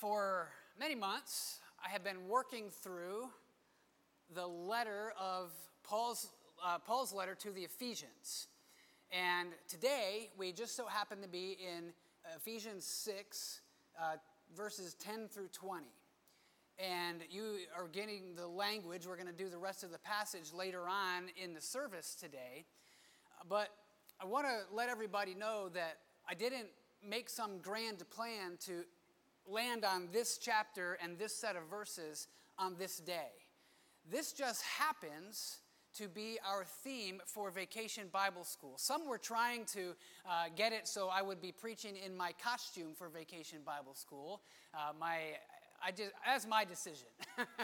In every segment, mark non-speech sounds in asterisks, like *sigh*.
For many months, I have been working through the letter of Paul's, uh, Paul's letter to the Ephesians. And today, we just so happen to be in Ephesians 6, uh, verses 10 through 20. And you are getting the language. We're going to do the rest of the passage later on in the service today. But I want to let everybody know that I didn't make some grand plan to land on this chapter and this set of verses on this day. This just happens to be our theme for Vacation Bible School. Some were trying to uh, get it so I would be preaching in my costume for Vacation Bible School. Uh, my I just, that's my decision.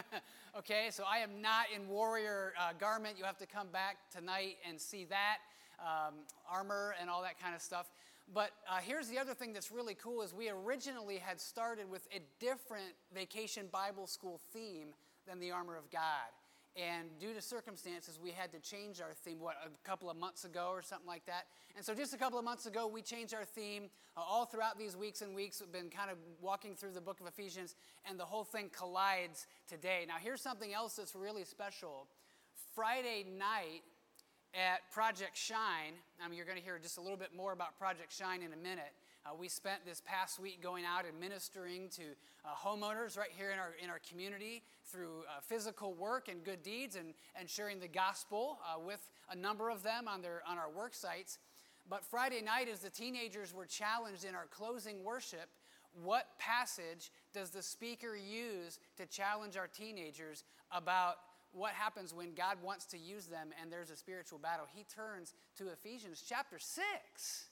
*laughs* okay, so I am not in warrior uh, garment. You have to come back tonight and see that um, armor and all that kind of stuff. But uh, here's the other thing that's really cool is we originally had started with a different vacation Bible school theme than the armor of God. And due to circumstances, we had to change our theme, what, a couple of months ago or something like that. And so just a couple of months ago, we changed our theme. Uh, all throughout these weeks and weeks, we've been kind of walking through the book of Ephesians, and the whole thing collides today. Now, here's something else that's really special. Friday night, at Project Shine. Mean, you're going to hear just a little bit more about Project Shine in a minute. Uh, we spent this past week going out and ministering to uh, homeowners right here in our, in our community through uh, physical work and good deeds and, and sharing the gospel uh, with a number of them on, their, on our work sites. But Friday night, as the teenagers were challenged in our closing worship, what passage does the speaker use to challenge our teenagers about what happens when God wants to use them and there's a spiritual battle. He turns to Ephesians chapter 6.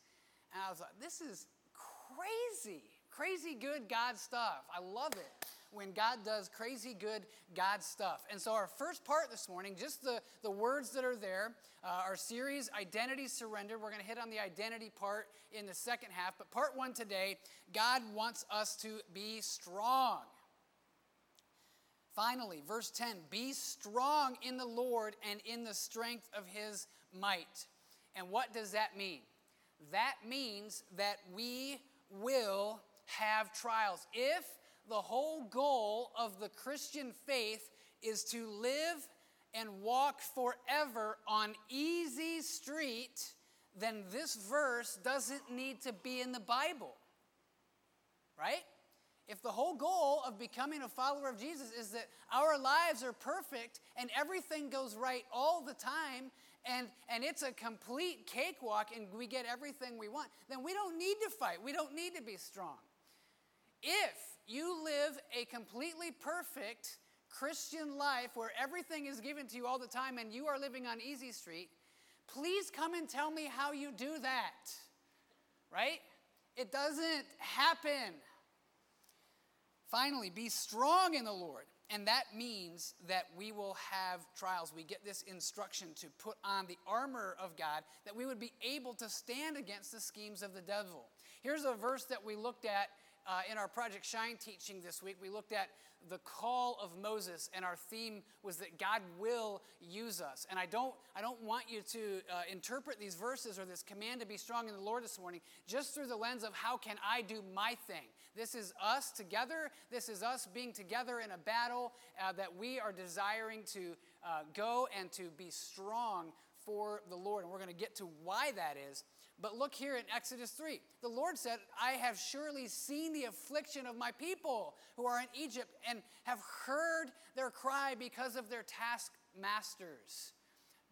And I was like, this is crazy, crazy good God stuff. I love it when God does crazy good God stuff. And so, our first part this morning, just the, the words that are there, uh, our series, Identity Surrender. We're going to hit on the identity part in the second half. But part one today, God wants us to be strong. Finally, verse 10 Be strong in the Lord and in the strength of his might. And what does that mean? That means that we will have trials. If the whole goal of the Christian faith is to live and walk forever on easy street, then this verse doesn't need to be in the Bible. Right? If the whole goal of becoming a follower of Jesus is that our lives are perfect and everything goes right all the time and, and it's a complete cakewalk and we get everything we want, then we don't need to fight. We don't need to be strong. If you live a completely perfect Christian life where everything is given to you all the time and you are living on Easy Street, please come and tell me how you do that. Right? It doesn't happen. Finally, be strong in the Lord. And that means that we will have trials. We get this instruction to put on the armor of God that we would be able to stand against the schemes of the devil. Here's a verse that we looked at uh, in our Project Shine teaching this week, we looked at the call of Moses, and our theme was that God will use us. And I don't, I don't want you to uh, interpret these verses or this command to be strong in the Lord this morning just through the lens of how can I do my thing. This is us together. This is us being together in a battle uh, that we are desiring to uh, go and to be strong for the Lord. And we're going to get to why that is. But look here in Exodus 3. The Lord said, I have surely seen the affliction of my people who are in Egypt and have heard their cry because of their taskmasters.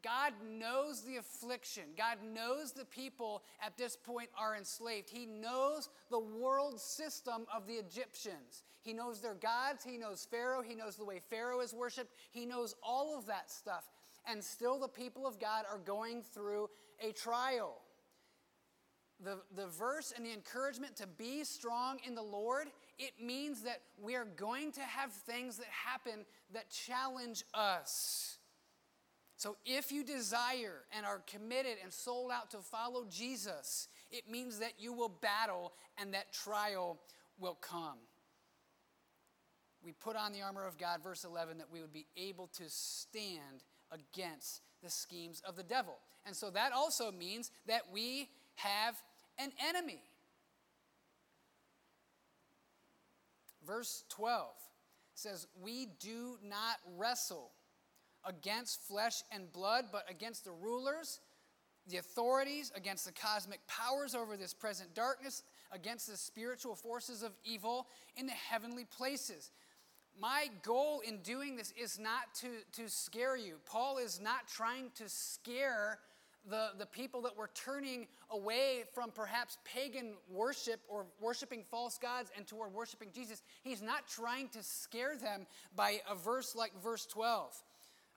God knows the affliction. God knows the people at this point are enslaved. He knows the world system of the Egyptians. He knows their gods. He knows Pharaoh. He knows the way Pharaoh is worshiped. He knows all of that stuff. And still, the people of God are going through a trial the, the verse and the encouragement to be strong in the Lord, it means that we are going to have things that happen that challenge us. So if you desire and are committed and sold out to follow Jesus, it means that you will battle and that trial will come. We put on the armor of God, verse 11, that we would be able to stand against the schemes of the devil. And so that also means that we have an enemy. verse 12 says, We do not wrestle against flesh and blood, but against the rulers, the authorities, against the cosmic powers over this present darkness, against the spiritual forces of evil in the heavenly places. My goal in doing this is not to, to scare you. Paul is not trying to scare the, the people that were turning away from perhaps pagan worship or worshiping false gods and toward worshiping Jesus. He's not trying to scare them by a verse like verse 12.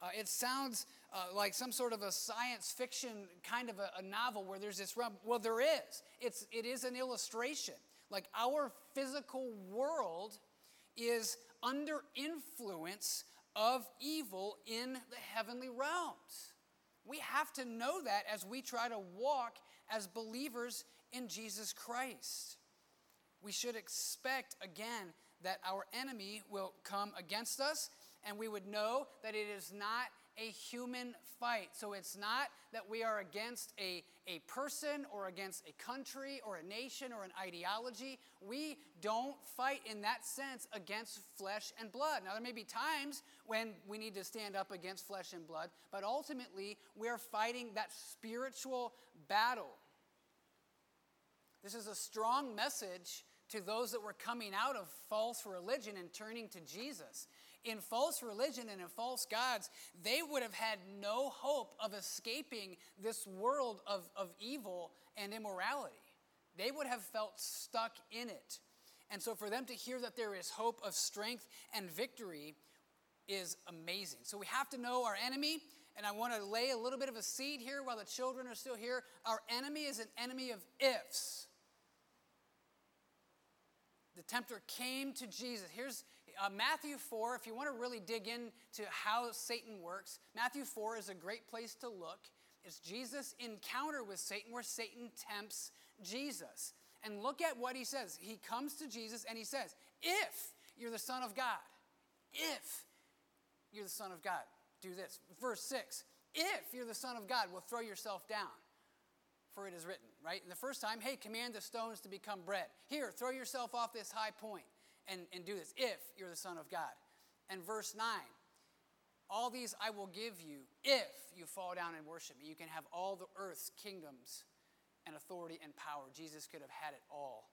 Uh, it sounds uh, like some sort of a science fiction kind of a, a novel where there's this realm. Well, there is. It's, it is an illustration. Like our physical world is under influence of evil in the heavenly realms. We have to know that as we try to walk as believers in Jesus Christ. We should expect, again, that our enemy will come against us, and we would know that it is not a human fight. So it's not that we are against a, a person or against a country or a nation or an ideology. We don't fight in that sense against flesh and blood. Now, there may be times when we need to stand up against flesh and blood, but ultimately, we're fighting that spiritual battle. This is a strong message to those that were coming out of false religion and turning to Jesus in false religion and in false gods, they would have had no hope of escaping this world of, of evil and immorality. They would have felt stuck in it. And so for them to hear that there is hope of strength and victory is amazing. So we have to know our enemy. And I want to lay a little bit of a seed here while the children are still here. Our enemy is an enemy of ifs. The tempter came to Jesus. Here's, uh, Matthew 4, if you want to really dig into how Satan works, Matthew 4 is a great place to look. It's Jesus' encounter with Satan, where Satan tempts Jesus. And look at what he says. He comes to Jesus and he says, If you're the Son of God, if you're the Son of God, do this. Verse 6 If you're the Son of God, well, throw yourself down, for it is written, right? And the first time, hey, command the stones to become bread. Here, throw yourself off this high point and, and do this if you're the Son of God. And verse 9 All these I will give you if you fall down and worship me. You can have all the earth's kingdoms and authority and power. Jesus could have had it all.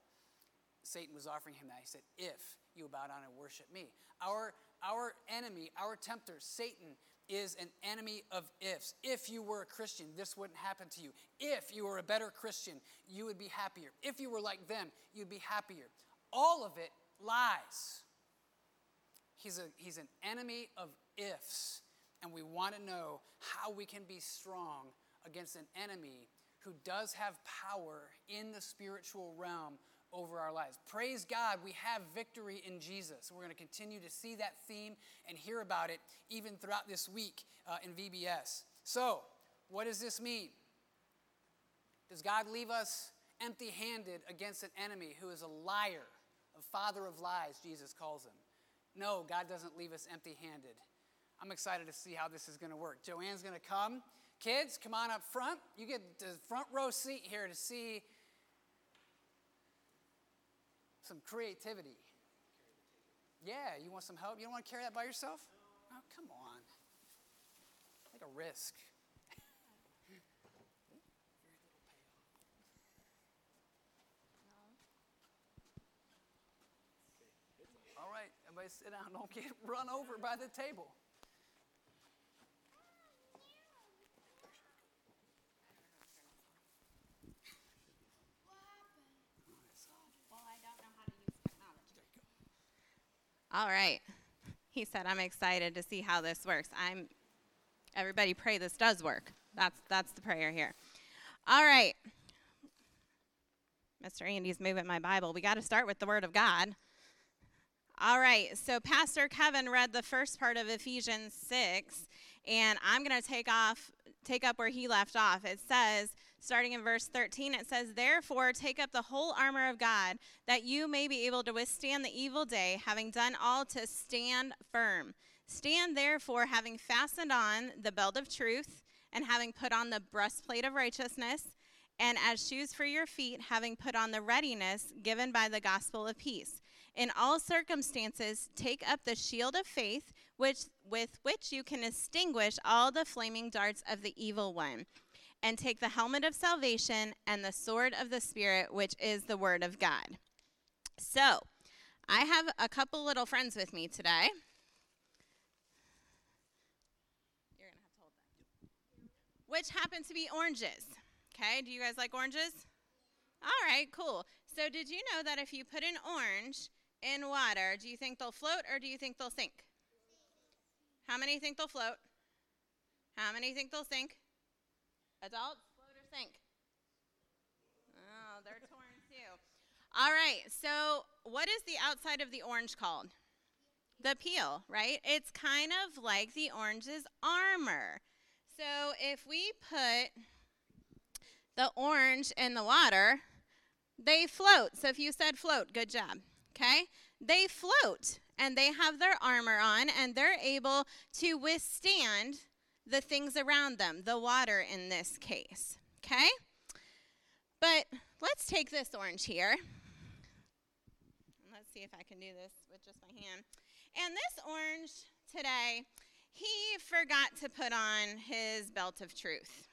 Satan was offering him that. He said, If you bow down and worship me. Our, our enemy, our tempter, Satan, is an enemy of ifs. If you were a Christian, this wouldn't happen to you. If you were a better Christian, you would be happier. If you were like them, you'd be happier. All of it lies. He's, a, he's an enemy of ifs, and we want to know how we can be strong against an enemy who does have power in the spiritual realm over our lives. Praise God, we have victory in Jesus. We're going to continue to see that theme and hear about it even throughout this week uh, in VBS. So, what does this mean? Does God leave us empty handed against an enemy who is a liar? Father of lies, Jesus calls him. No, God doesn't leave us empty handed. I'm excited to see how this is going to work. Joanne's going to come. Kids, come on up front. You get the front row seat here to see some creativity. Yeah, you want some help? You don't want to carry that by yourself? Oh, come on. Take a risk. Everybody sit down. *laughs* Don't get run over by the table. All right. He said, I'm excited to see how this works. I'm everybody pray this does work. That's that's the prayer here. All right. Mr. Andy's moving my Bible. We got to start with the word of God. All right, so Pastor Kevin read the first part of Ephesians 6, and I'm going to take off take up where he left off. It says, starting in verse 13, it says, Therefore, take up the whole armor of God, that you may be able to withstand the evil day, having done all to stand firm. Stand therefore, having fastened on the belt of truth, and having put on the breastplate of righteousness, and as shoes for your feet, having put on the readiness given by the gospel of peace In all circumstances, take up the shield of faith, which, with which you can extinguish all the flaming darts of the evil one. And take the helmet of salvation and the sword of the Spirit, which is the word of God. So, I have a couple little friends with me today. Which happen to be oranges. Okay, do you guys like oranges? All right, cool. So, did you know that if you put an orange in water, do you think they'll float or do you think they'll sink? How many think they'll float? How many think they'll sink? Adults, float or sink? Oh, they're torn too. All right, so what is the outside of the orange called? The peel, right? It's kind of like the orange's armor. So if we put the orange in the water, they float. So if you said float, good job. Okay? They float and they have their armor on and they're able to withstand the things around them, the water in this case. Okay? But let's take this orange here. Let's see if I can do this with just my hand. And this orange today, he forgot to put on his belt of truth.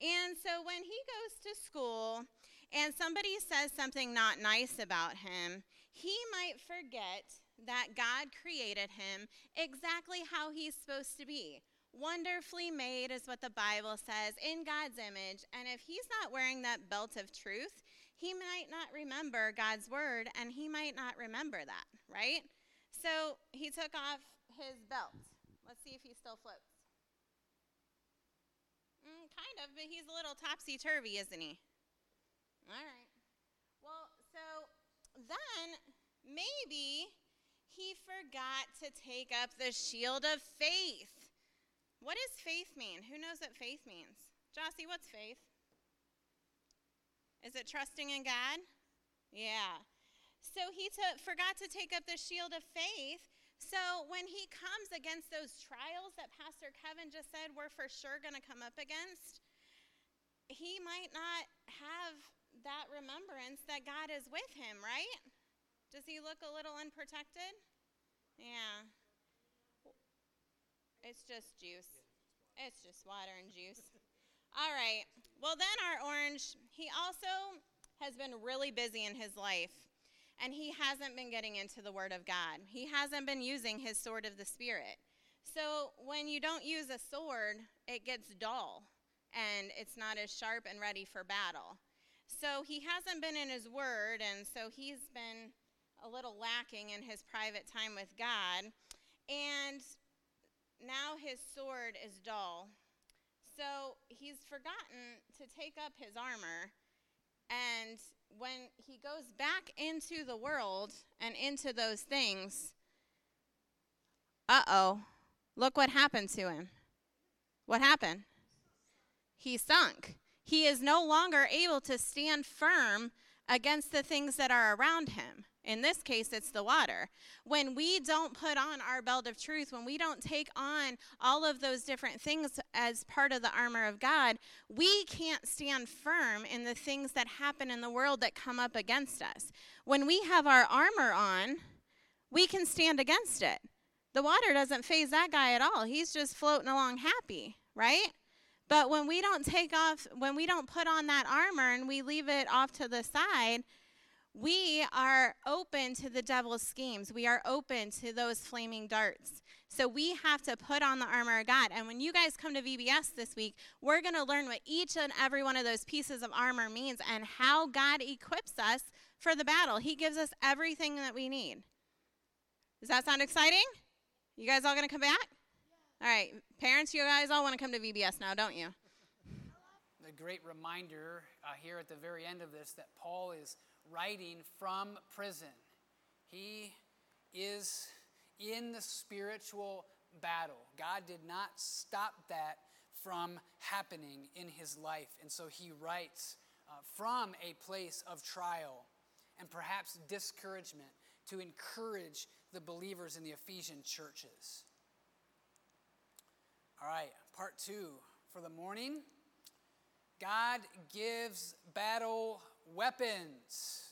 And so when he goes to school and somebody says something not nice about him, he might forget that God created him exactly how he's supposed to be. Wonderfully made is what the Bible says, in God's image. And if he's not wearing that belt of truth, he might not remember God's word and he might not remember that, right? So he took off his belt. Let's see if he still floats. Mm, kind of, but he's a little topsy turvy, isn't he? All right. Then maybe he forgot to take up the shield of faith. What does faith mean? Who knows what faith means? Jossie, what's faith? Is it trusting in God? Yeah. So he forgot to take up the shield of faith. So when he comes against those trials that Pastor Kevin just said we're for sure going to come up against, he might not have that remembrance that God is with him, right? Does he look a little unprotected? Yeah. It's just juice. It's just water and juice. All right. Well, then our orange, he also has been really busy in his life, and he hasn't been getting into the Word of God. He hasn't been using his sword of the Spirit. So when you don't use a sword, it gets dull and it's not as sharp and ready for battle. So he hasn't been in his word, and so he's been a little lacking in his private time with God. And now his sword is dull. So he's forgotten to take up his armor. And when he goes back into the world and into those things, uh oh, look what happened to him. What happened? He sunk he is no longer able to stand firm against the things that are around him. In this case, it's the water. When we don't put on our belt of truth, when we don't take on all of those different things as part of the armor of God, we can't stand firm in the things that happen in the world that come up against us. When we have our armor on, we can stand against it. The water doesn't faze that guy at all. He's just floating along happy, right? But when we don't take off, when we don't put on that armor and we leave it off to the side, we are open to the devil's schemes. We are open to those flaming darts. So we have to put on the armor of God. And when you guys come to VBS this week, we're going to learn what each and every one of those pieces of armor means and how God equips us for the battle. He gives us everything that we need. Does that sound exciting? You guys all going to come back? All right, parents, you guys all want to come to VBS now, don't you? A great reminder uh, here at the very end of this that Paul is writing from prison. He is in the spiritual battle. God did not stop that from happening in his life. And so he writes uh, from a place of trial and perhaps discouragement to encourage the believers in the Ephesian churches. All right, part two for the morning. God gives battle weapons.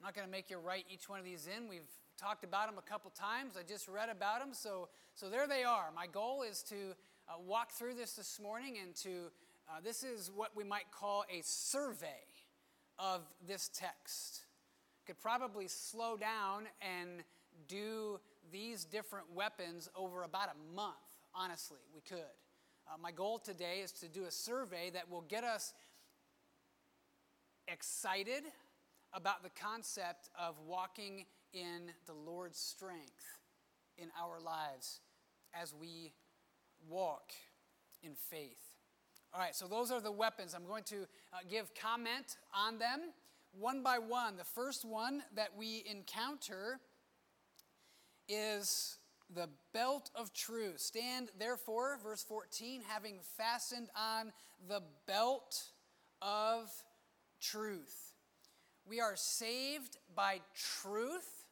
I'm not going to make you write each one of these in. We've talked about them a couple times. I just read about them. So, so there they are. My goal is to uh, walk through this this morning and to, uh, this is what we might call a survey of this text. Could probably slow down and do these different weapons over about a month, honestly, we could. Uh, my goal today is to do a survey that will get us excited about the concept of walking in the Lord's strength in our lives as we walk in faith. All right, so those are the weapons. I'm going to uh, give comment on them one by one. The first one that we encounter is the belt of truth. Stand therefore, verse 14, having fastened on the belt of truth. We are saved by truth.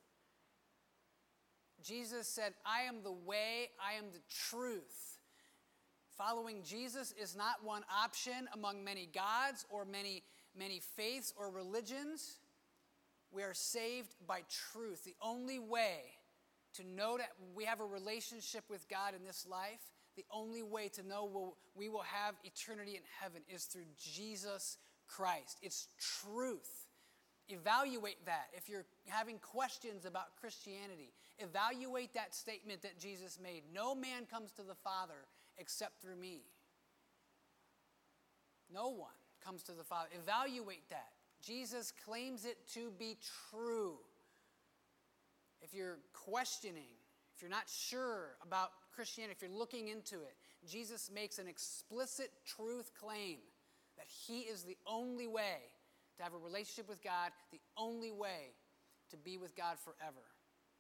Jesus said, I am the way, I am the truth. Following Jesus is not one option among many gods or many, many faiths or religions. We are saved by truth. The only way to know that we have a relationship with God in this life, the only way to know we'll, have eternity in heaven is through Jesus Christ. It's truth. Evaluate that. If you're having questions about Christianity, evaluate that statement that Jesus made No man comes to the Father except through me. No one comes to the Father. Evaluate that. Jesus claims it to be true. If you're questioning, if you're not sure about Christianity, if you're looking into it, Jesus makes an explicit truth claim that He is the only way to have a relationship with God, the only way to be with God forever.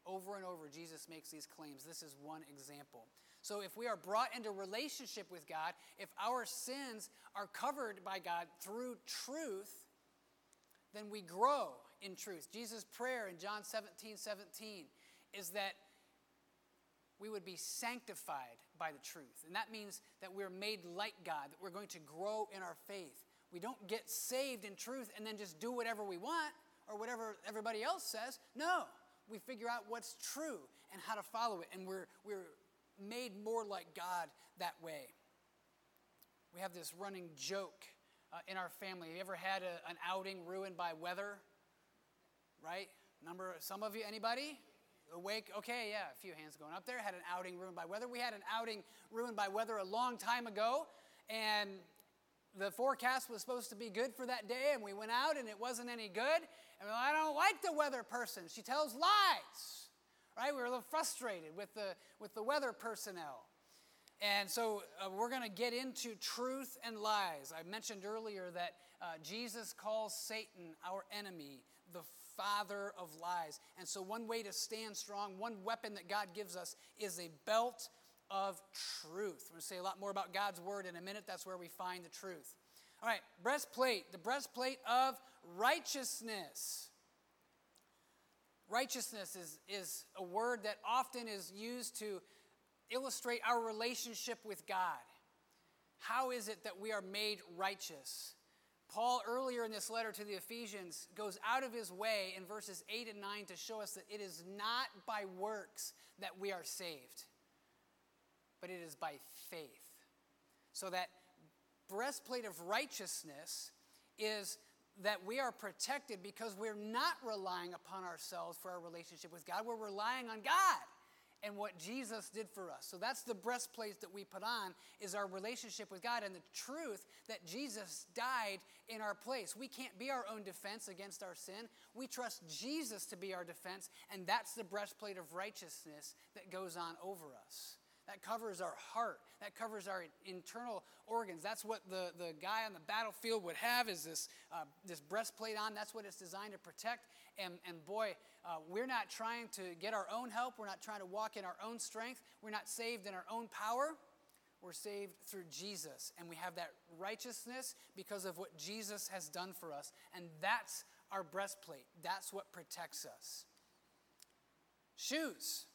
Over and over, Jesus makes these claims. This is one example. So, if we are brought into relationship with God, if our sins are covered by God through truth, then we grow in truth. Jesus' prayer in John 17 17 is that we would be sanctified by the truth. And that means that we're made like God, that we're going to grow in our faith. We don't get saved in truth and then just do whatever we want or whatever everybody else says. No, we figure out what's true and how to follow it, and we're, we're made more like God that way. We have this running joke uh, in our family. Have you ever had a, an outing ruined by weather? Right? Number, some of you, anybody? Awake? Okay, yeah, a few hands going up there. Had an outing ruined by weather. We had an outing ruined by weather a long time ago, and the forecast was supposed to be good for that day, and we went out and it wasn't any good. And I don't like the weather person. She tells lies. Right? We were a little frustrated with the, with the weather personnel. And so uh, we're going to get into truth and lies. I mentioned earlier that uh, Jesus calls Satan our enemy, the father of lies. And so, one way to stand strong, one weapon that God gives us is a belt of truth. We're going to say a lot more about God's word in a minute. That's where we find the truth. All right, breastplate, the breastplate of righteousness. Righteousness is, is a word that often is used to illustrate our relationship with God. How is it that we are made righteous? Paul, earlier in this letter to the Ephesians, goes out of his way in verses 8 and 9 to show us that it is not by works that we are saved but it is by faith. So that breastplate of righteousness is that we are protected because we're not relying upon ourselves for our relationship with God. We're relying on God and what Jesus did for us. So that's the breastplate that we put on is our relationship with God and the truth that Jesus died in our place. We can't be our own defense against our sin. We trust Jesus to be our defense, and that's the breastplate of righteousness that goes on over us. That covers our heart. That covers our internal organs. That's what the, the guy on the battlefield would have is this, uh, this breastplate on. That's what it's designed to protect. And, and boy, uh, we're not trying to get our own help. We're not trying to walk in our own strength. We're not saved in our own power. We're saved through Jesus. And we have that righteousness because of what Jesus has done for us. And that's our breastplate. That's what protects us. Shoes.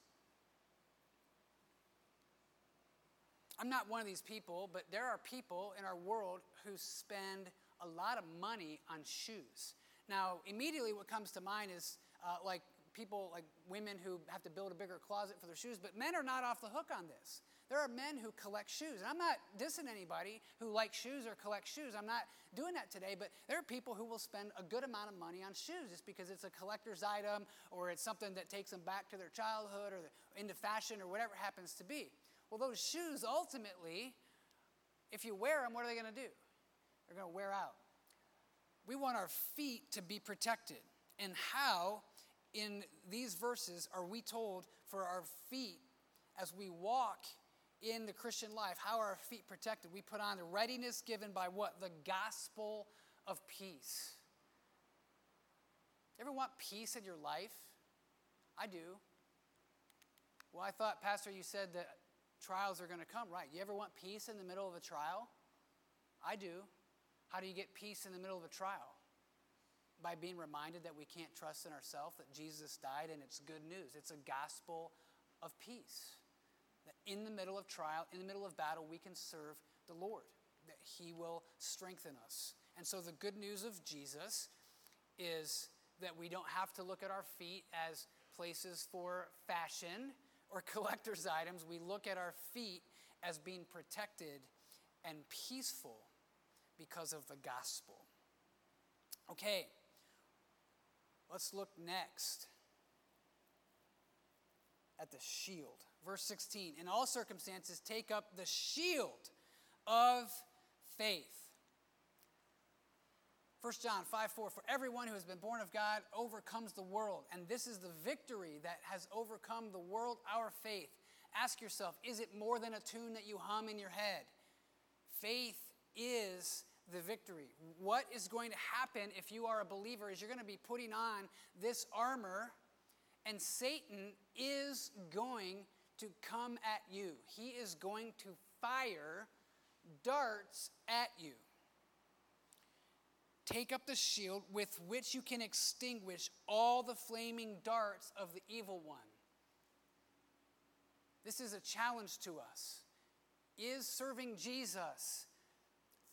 I'm not one of these people, but there are people in our world who spend a lot of money on shoes. Now, immediately what comes to mind is uh, like people, like women who have to build a bigger closet for their shoes, but men are not off the hook on this. There are men who collect shoes. And I'm not dissing anybody who likes shoes or collects shoes. I'm not doing that today, but there are people who will spend a good amount of money on shoes just because it's a collector's item or it's something that takes them back to their childhood or into fashion or whatever happens to be. Well, those shoes ultimately, if you wear them, what are they going to do? They're going to wear out. We want our feet to be protected. And how, in these verses, are we told for our feet as we walk in the Christian life, how are our feet protected? We put on the readiness given by what? The gospel of peace. You ever want peace in your life? I do. Well, I thought, Pastor, you said that trials are going to come. Right. You ever want peace in the middle of a trial? I do. How do you get peace in the middle of a trial? By being reminded that we can't trust in ourselves, that Jesus died, and it's good news. It's a gospel of peace. That in the middle of trial, in the middle of battle, we can serve the Lord, that He will strengthen us. And so the good news of Jesus is that we don't have to look at our feet as places for fashion or collector's items. We look at our feet as being protected and peaceful because of the gospel. Okay, let's look next at the shield. Verse 16 In all circumstances, take up the shield of faith. 1 John 5 4 For everyone who has been born of God overcomes the world, and this is the victory that has overcome the world, our faith. Ask yourself is it more than a tune that you hum in your head? Faith is the victory. What is going to happen if you are a believer is you're going to be putting on this armor, and Satan is going to come at you. He is going to fire darts at you. Take up the shield with which you can extinguish all the flaming darts of the evil one. This is a challenge to us. Is serving Jesus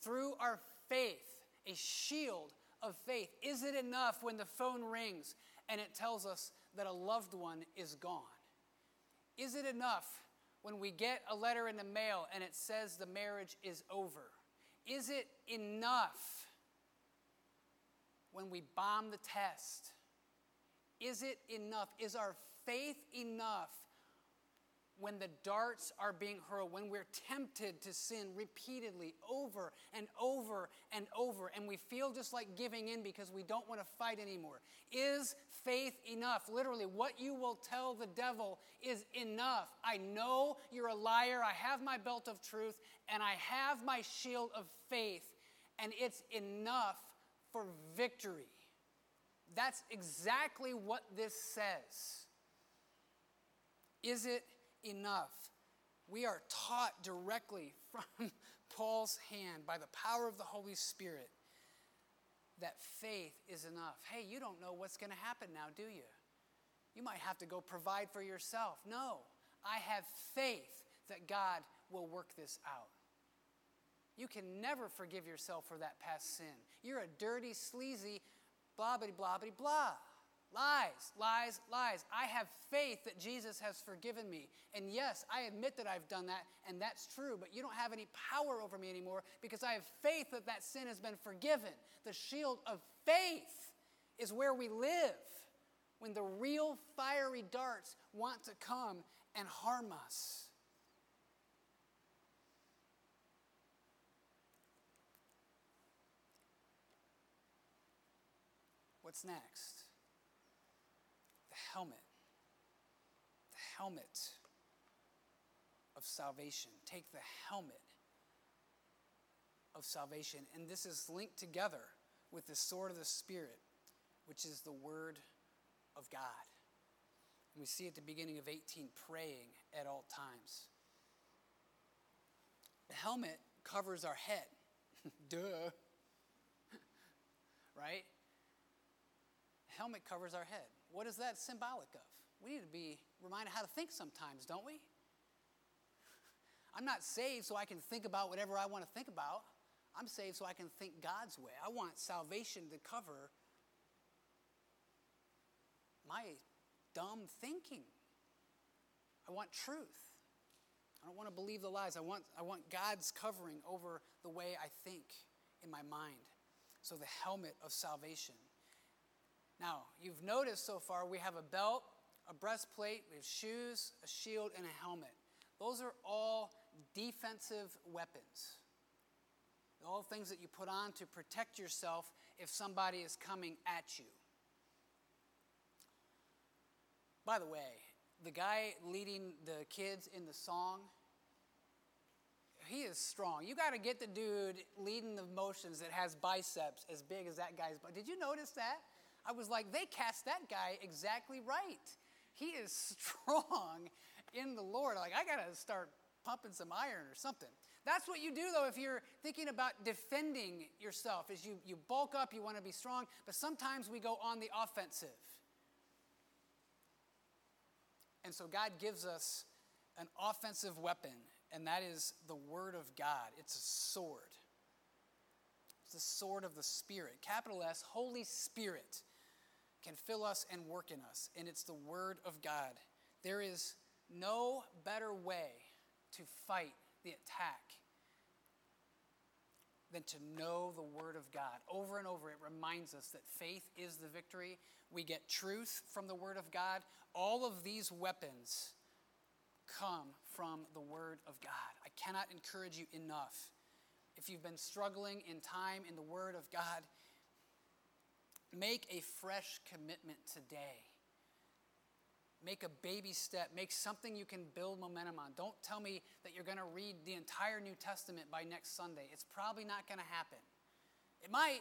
through our faith a shield of faith? Is it enough when the phone rings and it tells us that a loved one is gone? Is it enough when we get a letter in the mail and it says the marriage is over? Is it enough when we bomb the test? Is it enough? Is our faith enough when the darts are being hurled, when we're tempted to sin repeatedly over and over and over, and we feel just like giving in because we don't want to fight anymore? Is faith enough? Literally, what you will tell the devil is enough. I know you're a liar. I have my belt of truth, and I have my shield of faith, and it's enough for victory. That's exactly what this says. Is it enough. We are taught directly *laughs* from Paul's hand by the power of the Holy Spirit that faith is enough. Hey, you don't know what's going to happen now, do you? You might have to go provide for yourself. No, I have faith that God will work this out. You can never forgive yourself for that past sin. You're a dirty, sleazy, blah, blah, blah, blah, blah. Lies, lies, lies. I have faith that Jesus has forgiven me. And yes, I admit that I've done that, and that's true, but you don't have any power over me anymore because I have faith that that sin has been forgiven. The shield of faith is where we live when the real fiery darts want to come and harm us. What's next? The helmet. The helmet of salvation. Take the helmet of salvation. And this is linked together with the sword of the Spirit, which is the Word of God. And we see at the beginning of 18 praying at all times. The helmet covers our head. *laughs* Duh. *laughs* right? Helmet covers our head. What is that symbolic of? We need to be reminded how to think sometimes, don't we? *laughs* I'm not saved so I can think about whatever I want to think about. I'm saved so I can think God's way. I want salvation to cover my dumb thinking. I want truth. I don't want to believe the lies. I want, I want God's covering over the way I think in my mind. So, the helmet of salvation. Now, you've noticed so far we have a belt, a breastplate, we have shoes, a shield, and a helmet. Those are all defensive weapons. All things that you put on to protect yourself if somebody is coming at you. By the way, the guy leading the kids in the song, he is strong. You got to get the dude leading the motions that has biceps as big as that guy's. But did you notice that? I was like, they cast that guy exactly right. He is *laughs* strong in the Lord. Like, I got to start pumping some iron or something. That's what you do, though, if you're thinking about defending yourself. Is you, you bulk up, you want to be strong, but sometimes we go on the offensive. And so God gives us an offensive weapon, and that is the Word of God. It's a sword. It's the sword of the Spirit. Capital S, Holy Spirit can fill us and work in us, and it's the Word of God. There is no better way to fight the attack than to know the Word of God. Over and over, it reminds us that faith is the victory. We get truth from the Word of God. All of these weapons come from the Word of God. I cannot encourage you enough. If you've been struggling in time in the Word of God, make a fresh commitment today Make a baby step. Make something you can build momentum on. Don't tell me that you're going to read the entire New Testament by next Sunday. It's probably not going to happen. It might,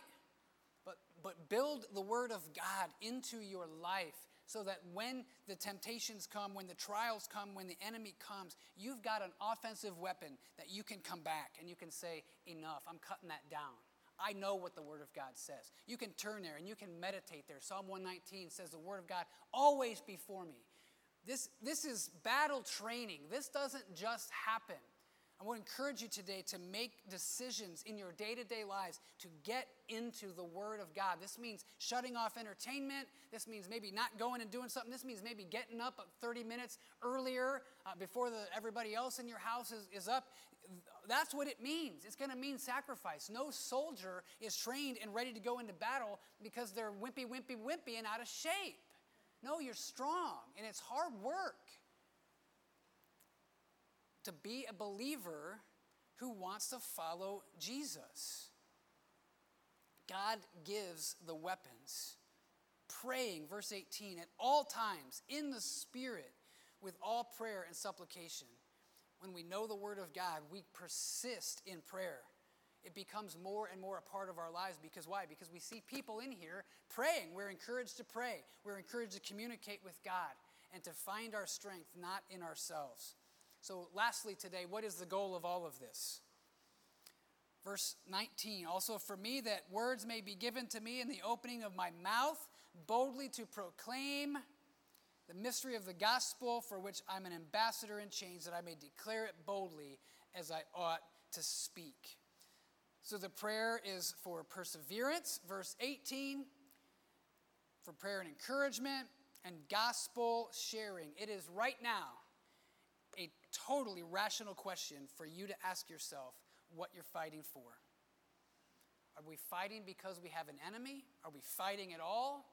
but, but build the Word of God into your life so that when the temptations come, when the trials come, when the enemy comes, you've got an offensive weapon that you can come back and you can say, Enough, I'm cutting that down. I know what the Word of God says. You can turn there and you can meditate there. Psalm 119 says, The Word of God always before me. This, this is battle training. This doesn't just happen. I want to encourage you today to make decisions in your day to day lives to get into the Word of God. This means shutting off entertainment. This means maybe not going and doing something. This means maybe getting up 30 minutes earlier uh, before the, everybody else in your house is, is up. That's what it means. It's going to mean sacrifice. No soldier is trained and ready to go into battle because they're wimpy, wimpy, wimpy and out of shape. No, you're strong, and it's hard work to be a believer who wants to follow Jesus. God gives the weapons. Praying, verse 18, at all times in the Spirit with all prayer and supplication when we know the Word of God, we persist in prayer. It becomes more and more a part of our lives because why? Because we see people in here praying. We're encouraged to pray, we're encouraged to communicate with God and to find our strength not in ourselves. So, lastly, today, what is the goal of all of this? Verse 19 Also, for me, that words may be given to me in the opening of my mouth, boldly to proclaim the mystery of the gospel for which I'm an ambassador in chains, that I may declare it boldly as I ought to speak. So the prayer is for perseverance, verse 18, for prayer and encouragement, and gospel sharing. It is right now totally rational question for you to ask yourself what you're fighting for. Are we fighting because we have an enemy? Are we fighting at all?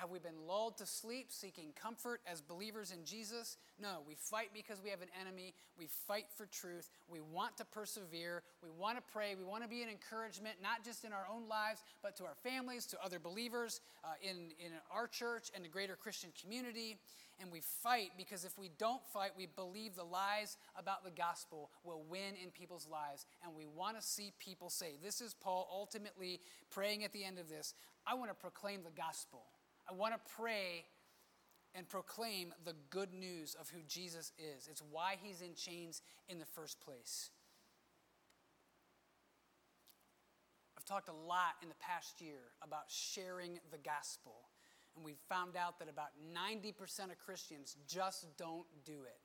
Have we been lulled to sleep seeking comfort as believers in Jesus? No, we fight because we have an enemy. We fight for truth. We want to persevere. We want to pray. We want to be an encouragement, not just in our own lives, but to our families, to other believers uh, in, in our church and the greater Christian community. And we fight because if we don't fight, we believe the lies about the gospel will win in people's lives. And we want to see people say, This is Paul ultimately praying at the end of this. I want to proclaim the gospel. I want to pray and proclaim the good news of who Jesus is. It's why he's in chains in the first place. I've talked a lot in the past year about sharing the gospel, and we've found out that about 90% of Christians just don't do it.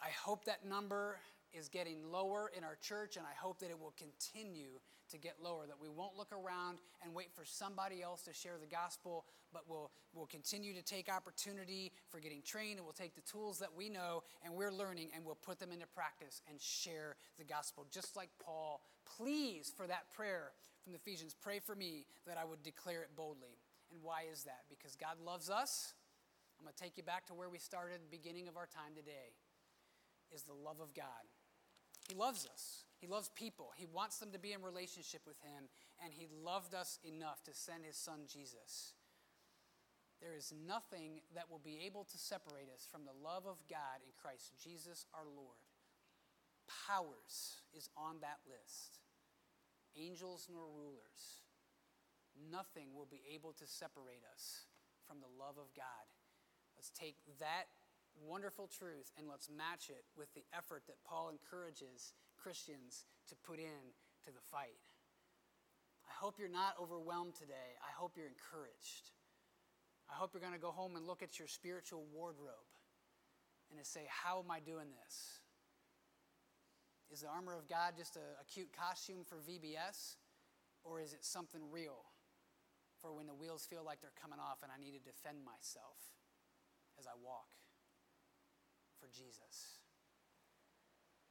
I hope that number is getting lower in our church, and I hope that it will continue to get lower, that we won't look around and wait for somebody else to share the gospel, but we'll, we'll continue to take opportunity for getting trained, and we'll take the tools that we know and we're learning, and we'll put them into practice and share the gospel, just like Paul. Please, for that prayer from the Ephesians, pray for me that I would declare it boldly. And why is that? Because God loves us. I'm going to take you back to where we started beginning of our time today is the love of God. He loves us. He loves people. He wants them to be in relationship with Him, and He loved us enough to send His Son Jesus. There is nothing that will be able to separate us from the love of God in Christ Jesus our Lord. Powers is on that list, angels nor rulers. Nothing will be able to separate us from the love of God. Let's take that wonderful truth and let's match it with the effort that Paul encourages Christians to put in to the fight. I hope you're not overwhelmed today. I hope you're encouraged. I hope you're going to go home and look at your spiritual wardrobe and to say, How am I doing this? Is the armor of God just a, a cute costume for VBS? Or is it something real for when the wheels feel like they're coming off and I need to defend myself as I walk? For Jesus.